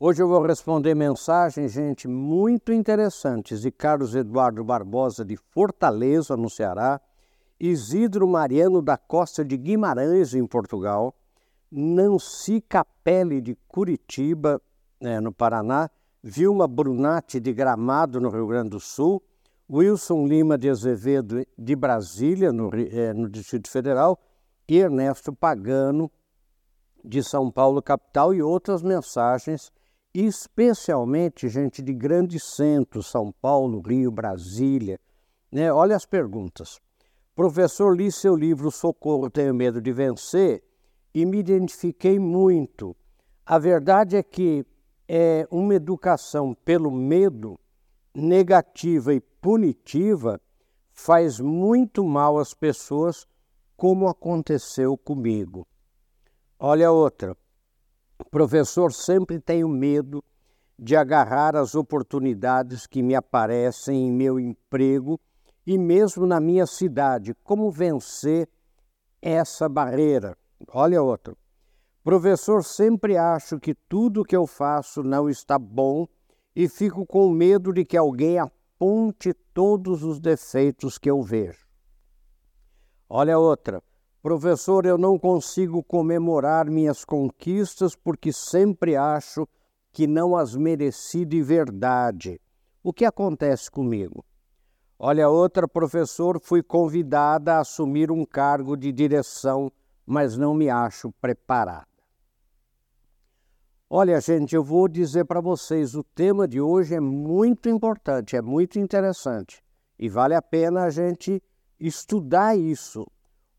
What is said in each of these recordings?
Hoje eu vou responder mensagens, gente, muito interessantes de Carlos Eduardo Barbosa de Fortaleza, no Ceará, Isidro Mariano da Costa de Guimarães, em Portugal, Nancy Capelli de Curitiba, né, no Paraná, Vilma Brunati de Gramado, no Rio Grande do Sul, Wilson Lima de Azevedo de Brasília, no, é, no Distrito Federal, e Ernesto Pagano de São Paulo, capital, e outras mensagens especialmente gente de grandes centros, São Paulo, Rio, Brasília. Né? Olha as perguntas. Professor, li seu livro Socorro, Tenho Medo de Vencer e me identifiquei muito. A verdade é que é uma educação pelo medo, negativa e punitiva, faz muito mal às pessoas, como aconteceu comigo. Olha outra. Professor, sempre tenho medo de agarrar as oportunidades que me aparecem em meu emprego e mesmo na minha cidade. Como vencer essa barreira? Olha outro. Professor, sempre acho que tudo que eu faço não está bom e fico com medo de que alguém aponte todos os defeitos que eu vejo. Olha outra. Professor, eu não consigo comemorar minhas conquistas porque sempre acho que não as mereci de verdade. O que acontece comigo? Olha, outra professor, fui convidada a assumir um cargo de direção, mas não me acho preparada. Olha, gente, eu vou dizer para vocês, o tema de hoje é muito importante, é muito interessante e vale a pena a gente estudar isso,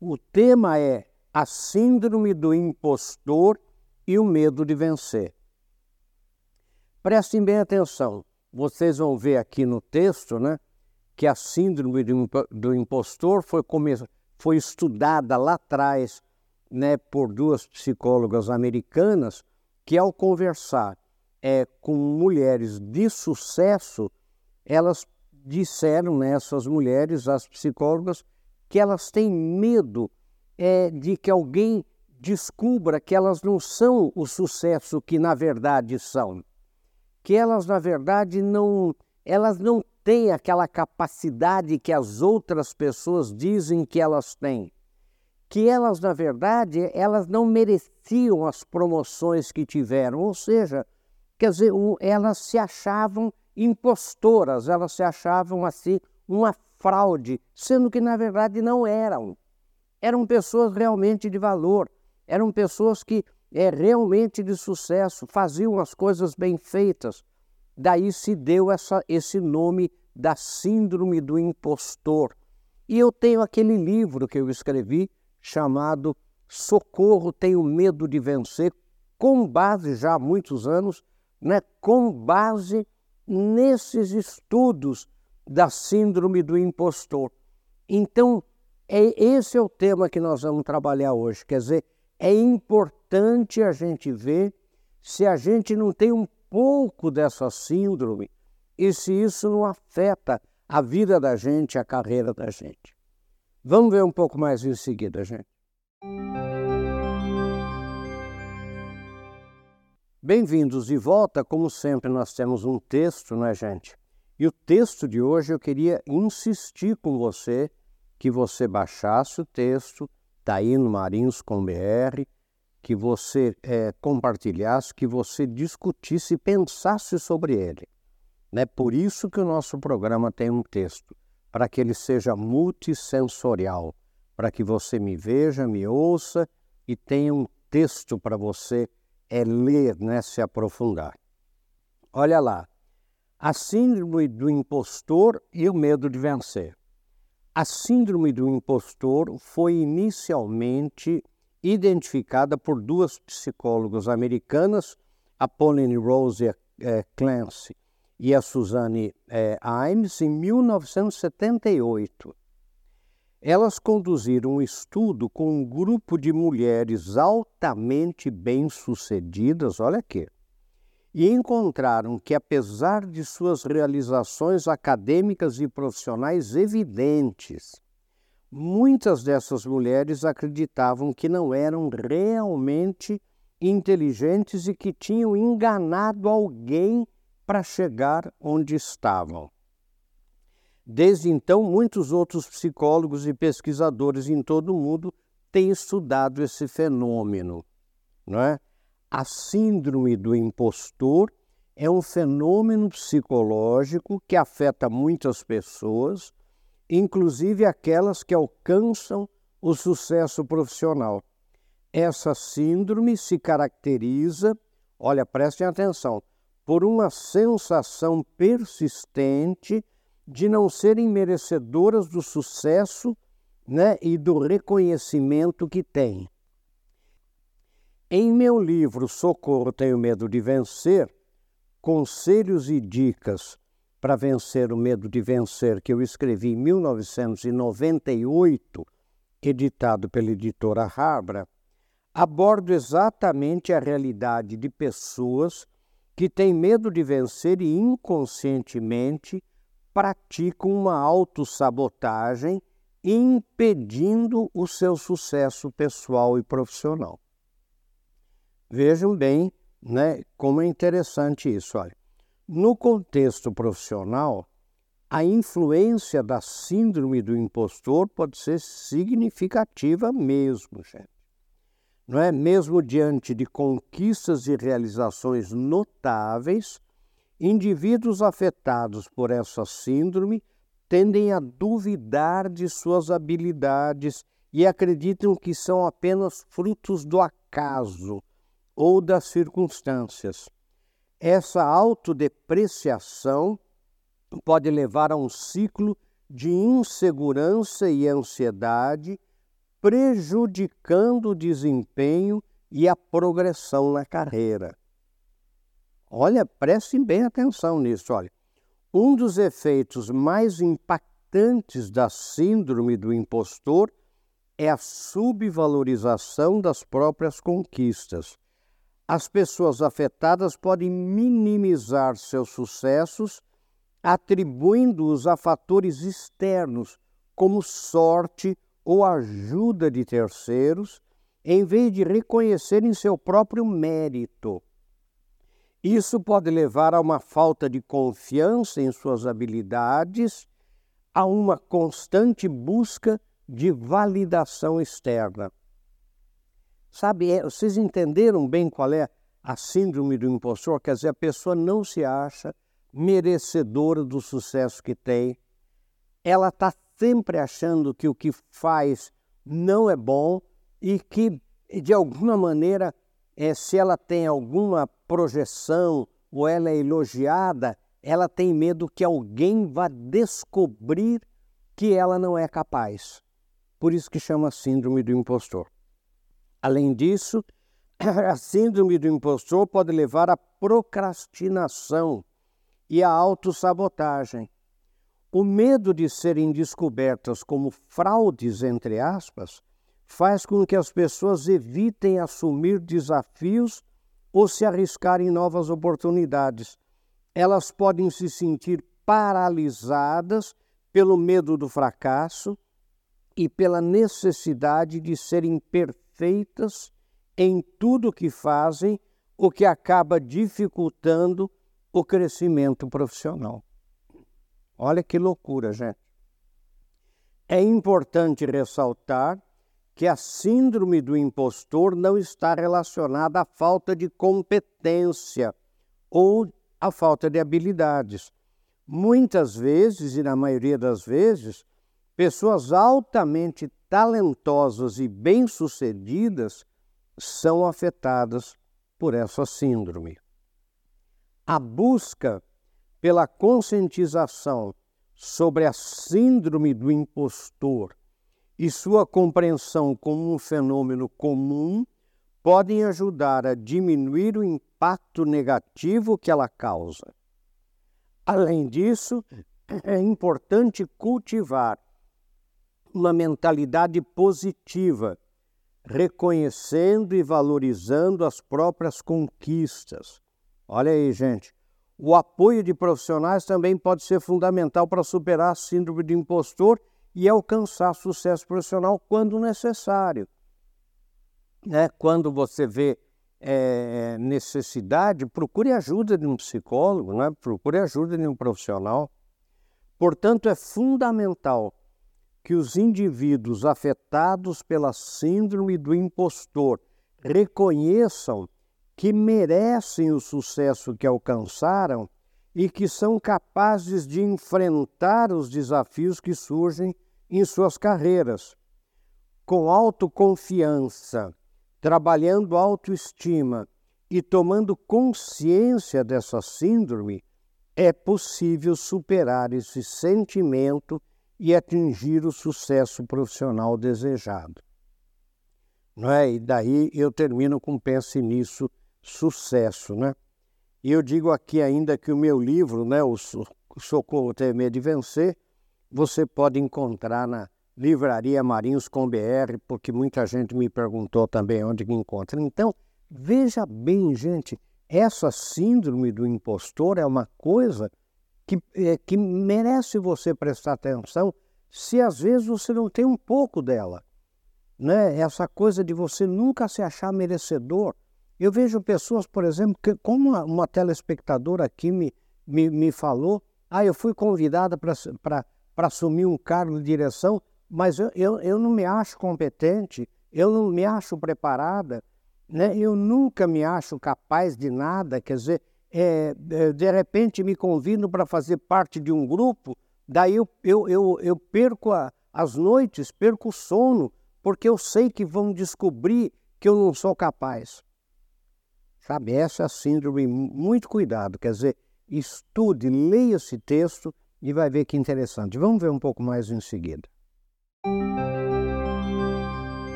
o tema é a síndrome do impostor e o medo de vencer. Prestem bem atenção, vocês vão ver aqui no texto né, que a síndrome do impostor foi, foi estudada lá atrás né, por duas psicólogas americanas que, ao conversar é, com mulheres de sucesso, elas disseram, né, essas mulheres, as psicólogas, que elas têm medo é, de que alguém descubra que elas não são o sucesso que na verdade são, que elas na verdade não, elas não têm aquela capacidade que as outras pessoas dizem que elas têm, que elas na verdade elas não mereciam as promoções que tiveram, ou seja, quer dizer, elas se achavam impostoras, elas se achavam assim uma fraude, sendo que na verdade não eram. Eram pessoas realmente de valor, eram pessoas que é realmente de sucesso, faziam as coisas bem feitas. Daí se deu essa, esse nome da Síndrome do Impostor. E eu tenho aquele livro que eu escrevi chamado Socorro, Tenho Medo de Vencer, com base já há muitos anos, né, com base nesses estudos da síndrome do impostor. Então, é, esse é o tema que nós vamos trabalhar hoje. Quer dizer, é importante a gente ver se a gente não tem um pouco dessa síndrome e se isso não afeta a vida da gente, a carreira da gente. Vamos ver um pouco mais em seguida, gente. Bem-vindos de volta. Como sempre, nós temos um texto, não é, gente? E o texto de hoje eu queria insistir com você que você baixasse o texto, está aí no Marinhos com BR, que você é, compartilhasse, que você discutisse e pensasse sobre ele. Né? Por isso que o nosso programa tem um texto, para que ele seja multissensorial, para que você me veja, me ouça e tenha um texto para você é, ler, né? se aprofundar. Olha lá, a síndrome do impostor e o medo de vencer. A síndrome do impostor foi inicialmente identificada por duas psicólogas americanas, a Pauline Rose eh, Clancy e a Suzanne eh, Imes, em 1978. Elas conduziram um estudo com um grupo de mulheres altamente bem-sucedidas, olha aqui, e encontraram que, apesar de suas realizações acadêmicas e profissionais evidentes, muitas dessas mulheres acreditavam que não eram realmente inteligentes e que tinham enganado alguém para chegar onde estavam. Desde então, muitos outros psicólogos e pesquisadores em todo o mundo têm estudado esse fenômeno. Não é? A síndrome do impostor é um fenômeno psicológico que afeta muitas pessoas, inclusive aquelas que alcançam o sucesso profissional. Essa síndrome se caracteriza, olha, prestem atenção, por uma sensação persistente de não serem merecedoras do sucesso né, e do reconhecimento que têm. Em meu livro Socorro Tenho Medo de Vencer, Conselhos e Dicas para Vencer o Medo de Vencer, que eu escrevi em 1998, editado pela editora Harbra, abordo exatamente a realidade de pessoas que têm medo de vencer e inconscientemente praticam uma autossabotagem impedindo o seu sucesso pessoal e profissional. Vejam bem né, como é interessante isso. Olha. No contexto profissional, a influência da síndrome do impostor pode ser significativa mesmo, gente não é? Mesmo diante de conquistas e realizações notáveis, indivíduos afetados por essa síndrome tendem a duvidar de suas habilidades e acreditam que são apenas frutos do acaso ou das circunstâncias. Essa autodepreciação pode levar a um ciclo de insegurança e ansiedade prejudicando o desempenho e a progressão na carreira. Olha, prestem bem atenção nisso. Olha, um dos efeitos mais impactantes da síndrome do impostor é a subvalorização das próprias conquistas. As pessoas afetadas podem minimizar seus sucessos atribuindo-os a fatores externos, como sorte ou ajuda de terceiros, em vez de reconhecerem seu próprio mérito. Isso pode levar a uma falta de confiança em suas habilidades, a uma constante busca de validação externa. Sabe, é, vocês entenderam bem qual é a síndrome do impostor? Quer dizer, a pessoa não se acha merecedora do sucesso que tem, ela está sempre achando que o que faz não é bom e que, de alguma maneira, é, se ela tem alguma projeção ou ela é elogiada, ela tem medo que alguém vá descobrir que ela não é capaz. Por isso que chama síndrome do impostor. Além disso, a síndrome do impostor pode levar à procrastinação e à autossabotagem. O medo de serem descobertas como fraudes, entre aspas, faz com que as pessoas evitem assumir desafios ou se arriscar em novas oportunidades. Elas podem se sentir paralisadas pelo medo do fracasso e pela necessidade de serem perfeitas em tudo que fazem, o que acaba dificultando o crescimento profissional. Olha que loucura, gente. É importante ressaltar que a síndrome do impostor não está relacionada à falta de competência ou à falta de habilidades. Muitas vezes, e na maioria das vezes, pessoas altamente talentosas e bem-sucedidas são afetadas por essa síndrome. A busca pela conscientização sobre a síndrome do impostor e sua compreensão como um fenômeno comum podem ajudar a diminuir o impacto negativo que ela causa. Além disso, é importante cultivar uma mentalidade positiva, reconhecendo e valorizando as próprias conquistas. Olha aí, gente, o apoio de profissionais também pode ser fundamental para superar a síndrome do impostor e alcançar sucesso profissional quando necessário. Né? Quando você vê é, necessidade, procure ajuda de um psicólogo, né? procure ajuda de um profissional. Portanto, é fundamental que os indivíduos afetados pela síndrome do impostor reconheçam que merecem o sucesso que alcançaram e que são capazes de enfrentar os desafios que surgem em suas carreiras. Com autoconfiança, trabalhando autoestima e tomando consciência dessa síndrome, é possível superar esse sentimento e atingir o sucesso profissional desejado. Não é? E daí eu termino com pense nisso, sucesso, né? E eu digo aqui ainda que o meu livro, né, o Socorro Medo de Vencer, você pode encontrar na Livraria Marinhos com BR, porque muita gente me perguntou também onde que encontra. Então, veja bem, gente, essa síndrome do impostor é uma coisa que, é, que merece você prestar atenção se às vezes você não tem um pouco dela. Né? Essa coisa de você nunca se achar merecedor. Eu vejo pessoas, por exemplo, que, como uma, uma telespectadora aqui me, me, me falou, ah, eu fui convidada para assumir um cargo de direção, mas eu, eu, eu não me acho competente, eu não me acho preparada, né? eu nunca me acho capaz de nada, quer dizer, é, é, de repente me convidam para fazer parte de um grupo, daí eu, eu, eu, eu perco a, as noites, perco o sono, porque eu sei que vão descobrir que eu não sou capaz. Sabe, essa é a síndrome, muito cuidado, quer dizer, estude, leia esse texto e vai ver que interessante. Vamos ver um pouco mais em seguida.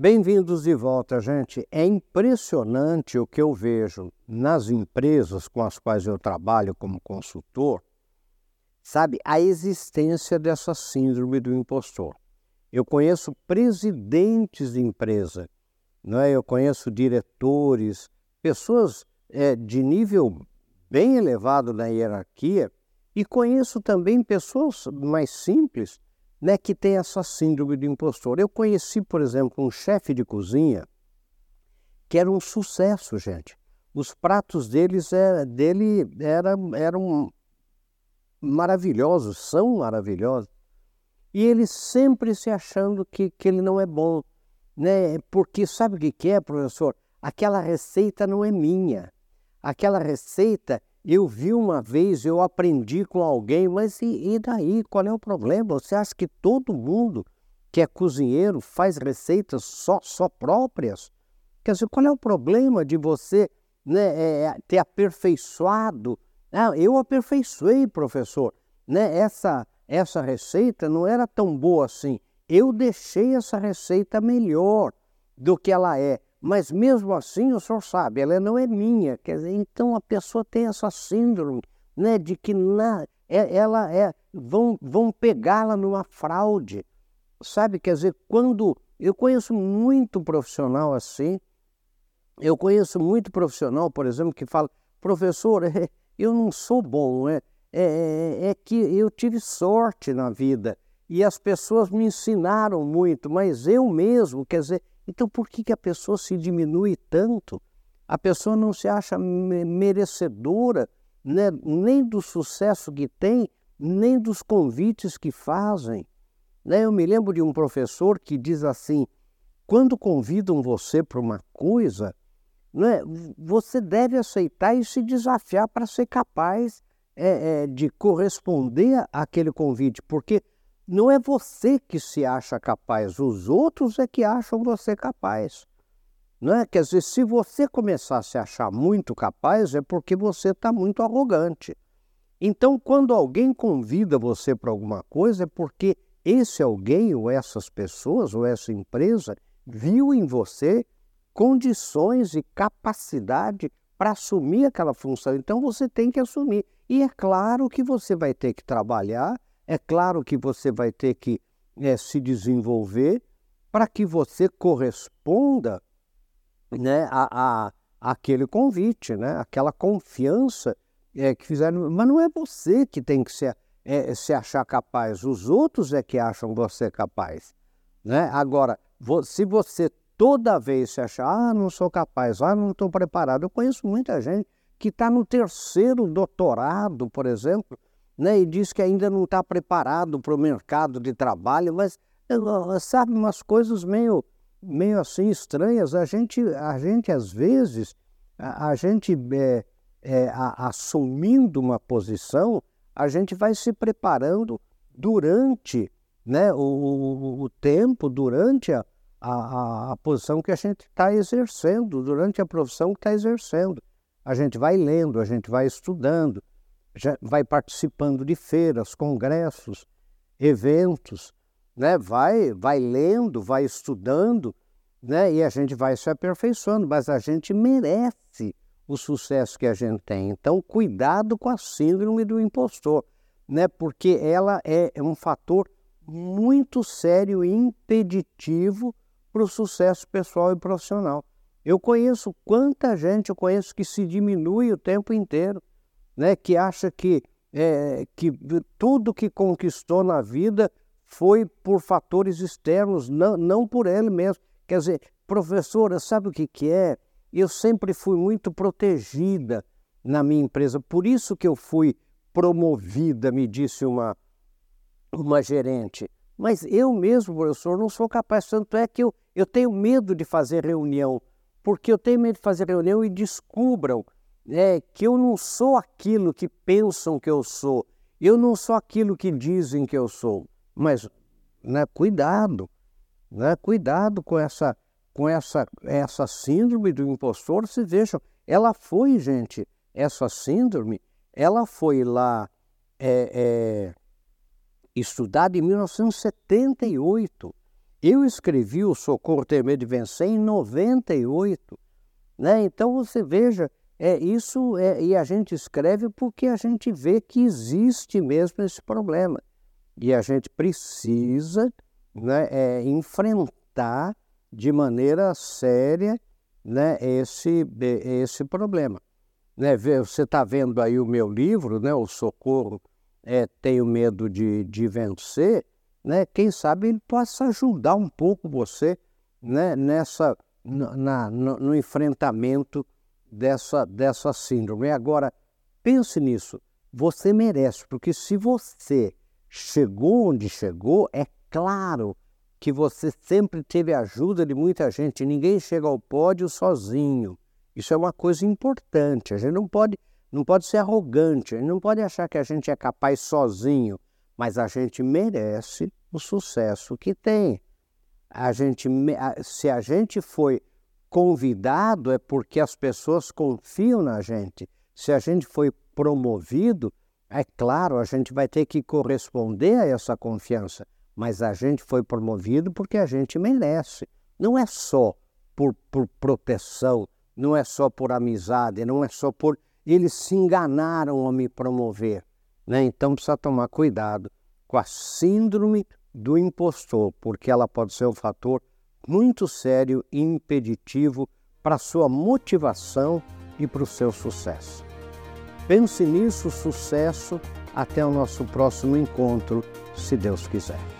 Bem-vindos de volta, gente. É impressionante o que eu vejo nas empresas com as quais eu trabalho como consultor, sabe, a existência dessa síndrome do impostor. Eu conheço presidentes de empresa, não é? eu conheço diretores, pessoas é, de nível bem elevado na hierarquia, e conheço também pessoas mais simples né, que tem essa síndrome do impostor. Eu conheci, por exemplo, um chefe de cozinha que era um sucesso, gente. Os pratos deles é, dele era, eram maravilhosos, são maravilhosos. E ele sempre se achando que, que ele não é bom. Né? Porque sabe o que é, professor? Aquela receita não é minha. Aquela receita eu vi uma vez, eu aprendi com alguém, mas e, e, daí? Qual é o problema? Você acha que todo mundo que é cozinheiro faz receitas só, só próprias? Quer dizer, qual é o problema de você né, é, é ter aperfeiçoado? Ah, eu aperfeiçoei, professor. Né? Essa, essa receita não era tão boa assim. Eu deixei essa receita melhor do que ela é. Mas mesmo assim, o senhor sabe, ela não é minha. Quer dizer, então a pessoa tem essa síndrome né, de que na, é, ela é. vão, vão pegá-la numa fraude. Sabe? Quer dizer, quando. Eu conheço muito profissional assim. Eu conheço muito profissional, por exemplo, que fala, professor, eu não sou bom, é, é, é que eu tive sorte na vida e as pessoas me ensinaram muito, mas eu mesmo, quer dizer, então, por que, que a pessoa se diminui tanto? A pessoa não se acha merecedora né, nem do sucesso que tem, nem dos convites que fazem. Né? Eu me lembro de um professor que diz assim: quando convidam você para uma coisa, né, você deve aceitar e se desafiar para ser capaz é, é, de corresponder àquele convite, porque não é você que se acha capaz, os outros é que acham você capaz. Não é? Quer dizer, se você começar a se achar muito capaz, é porque você está muito arrogante. Então, quando alguém convida você para alguma coisa, é porque esse alguém, ou essas pessoas, ou essa empresa, viu em você condições e capacidade para assumir aquela função. Então, você tem que assumir. E é claro que você vai ter que trabalhar é claro que você vai ter que é, se desenvolver para que você corresponda né, a, a, aquele convite, né, aquela confiança é, que fizeram. Mas não é você que tem que se, é, se achar capaz, os outros é que acham você capaz. Né? Agora, se você toda vez se achar, ah, não sou capaz, ah, não estou preparado. Eu conheço muita gente que está no terceiro doutorado, por exemplo, né, e diz que ainda não está preparado para o mercado de trabalho, mas sabe umas coisas meio, meio assim estranhas. A gente, a gente às vezes, a, a gente é, é, a, assumindo uma posição, a gente vai se preparando durante né, o, o, o tempo, durante a, a, a, posição que a gente está exercendo, durante a profissão que está exercendo. A gente vai lendo, a gente vai estudando, vai participando de feiras, congressos, eventos, né? vai, vai lendo, vai estudando, né? e a gente vai se aperfeiçoando, mas a gente merece o sucesso que a gente tem. Então, cuidado com a síndrome do impostor, né? porque ela é, é um fator muito sério e impeditivo para o sucesso pessoal e profissional. Eu conheço quanta gente eu conheço que se diminui o tempo inteiro, né? que acha que, é, que tudo que conquistou na vida foi por fatores externos, não, não por ele mesmo. Quer dizer, professora, sabe o que, que é? eu sempre fui muito protegida na minha empresa, por isso que eu fui promovida, me disse uma, uma gerente. Mas eu mesmo, professor, não sou capaz, tanto é que eu, eu tenho medo de fazer reunião, porque eu tenho medo de fazer reunião e descubram é, que eu não sou aquilo que pensam que eu sou, eu não sou aquilo que dizem que eu sou. Mas né, cuidado, né, cuidado com essa com essa, essa síndrome do impostor, se vejam, ela foi, gente, essa síndrome, ela foi lá é, é, estudada em 1978. Eu escrevi o Socorro Ter Medo de Vencer em 98. Né? Então você veja, é isso é, e a gente escreve porque a gente vê que existe mesmo esse problema. E a gente precisa né, é, enfrentar de maneira séria né, esse, esse problema. Né, você está vendo aí o meu livro, né, O Socorro é, Tenho Medo de, de Vencer, né, quem sabe ele possa ajudar um pouco você né, nessa, na, no, no enfrentamento dessa, dessa síndrome. Agora, pense nisso, você merece, porque se você chegou onde chegou, é claro que você sempre teve ajuda de muita gente. Ninguém chega ao pódio sozinho. Isso é uma coisa importante. A gente não pode, não pode ser arrogante, a gente não pode achar que a gente é capaz sozinho, mas a gente merece o sucesso que tem. A gente, se a gente foi convidado, é porque as pessoas confiam na gente. Se a gente foi promovido, é claro, a gente vai ter que corresponder a essa confiança mas a gente foi promovido porque a gente merece. Não é só por, por proteção, não é só por amizade, não é só por. Eles se enganaram ao me promover. Né? Então precisa tomar cuidado com a síndrome do impostor, porque ela pode ser um fator muito sério e impeditivo para sua motivação e para o seu sucesso. Pense nisso, sucesso. Até o nosso próximo encontro, se Deus quiser.